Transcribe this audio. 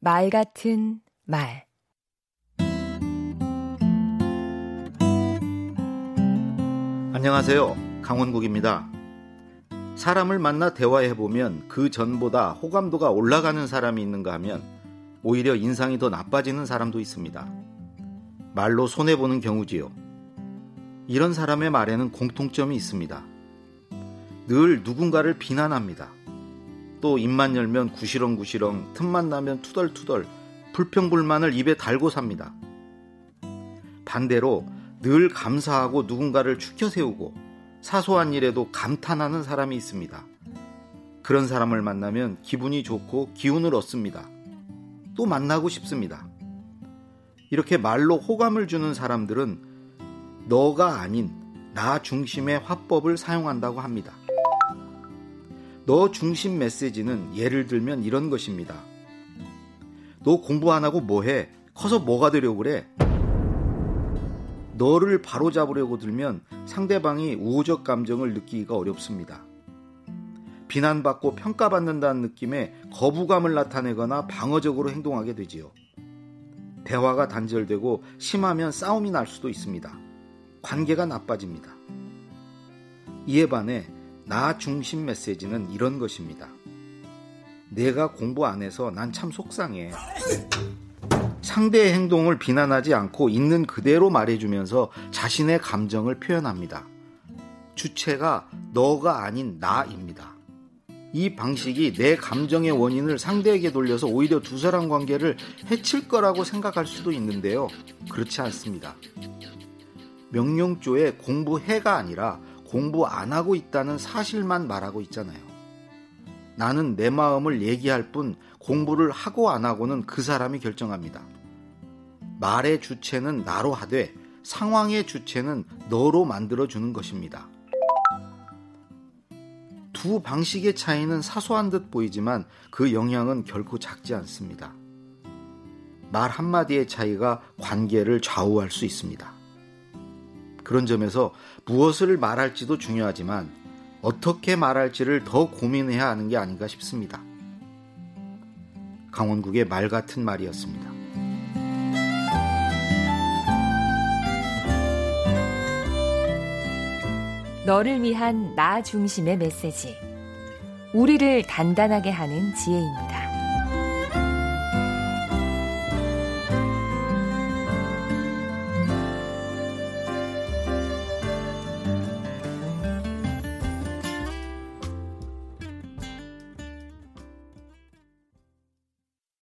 말 같은 말 안녕하세요. 강원국입니다. 사람을 만나 대화해 보면 그 전보다 호감도가 올라가는 사람이 있는가 하면 오히려 인상이 더 나빠지는 사람도 있습니다. 말로 손해 보는 경우지요. 이런 사람의 말에는 공통점이 있습니다. 늘 누군가를 비난합니다. 또 입만 열면 구시렁구시렁, 틈만 나면 투덜투덜, 불평불만을 입에 달고 삽니다. 반대로 늘 감사하고 누군가를 추켜 세우고 사소한 일에도 감탄하는 사람이 있습니다. 그런 사람을 만나면 기분이 좋고 기운을 얻습니다. 또 만나고 싶습니다. 이렇게 말로 호감을 주는 사람들은 너가 아닌 나 중심의 화법을 사용한다고 합니다. 너 중심 메시지는 예를 들면 이런 것입니다. 너 공부 안 하고 뭐 해? 커서 뭐가 되려고 그래? 너를 바로잡으려고 들면 상대방이 우호적 감정을 느끼기가 어렵습니다. 비난받고 평가받는다는 느낌에 거부감을 나타내거나 방어적으로 행동하게 되지요. 대화가 단절되고 심하면 싸움이 날 수도 있습니다. 관계가 나빠집니다. 이에 반해 나 중심 메시지는 이런 것입니다. 내가 공부 안 해서 난 참 속상해. 상대의 행동을 비난하지 않고 있는 그대로 말해주면서 자신의 감정을 표현합니다. 주체가 너가 아닌 나입니다. 이 방식이 내 감정의 원인을 상대에게 돌려서 오히려 두 사람 관계를 해칠 거라고 생각할 수도 있는데요. 그렇지 않습니다. 명령조에 공부해가 아니라 공부 안 하고 있다는 사실만 말하고 있잖아요. 나는 내 마음을 얘기할 뿐 공부를 하고 안 하고는 그 사람이 결정합니다. 말의 주체는 나로 하되 상황의 주체는 너로 만들어주는 것입니다. 두 방식의 차이는 사소한 듯 보이지만 그 영향은 결코 작지 않습니다. 말 한마디의 차이가 관계를 좌우할 수 있습니다. 그런 점에서 무엇을 말할지도 중요하지만 어떻게 말할지를 더 고민해야 하는 게 아닌가 싶습니다. 강원국의 말 같은 말이었습니다. 너를 위한 나 중심의 메시지. 우리를 단단하게 하는 지혜입니다.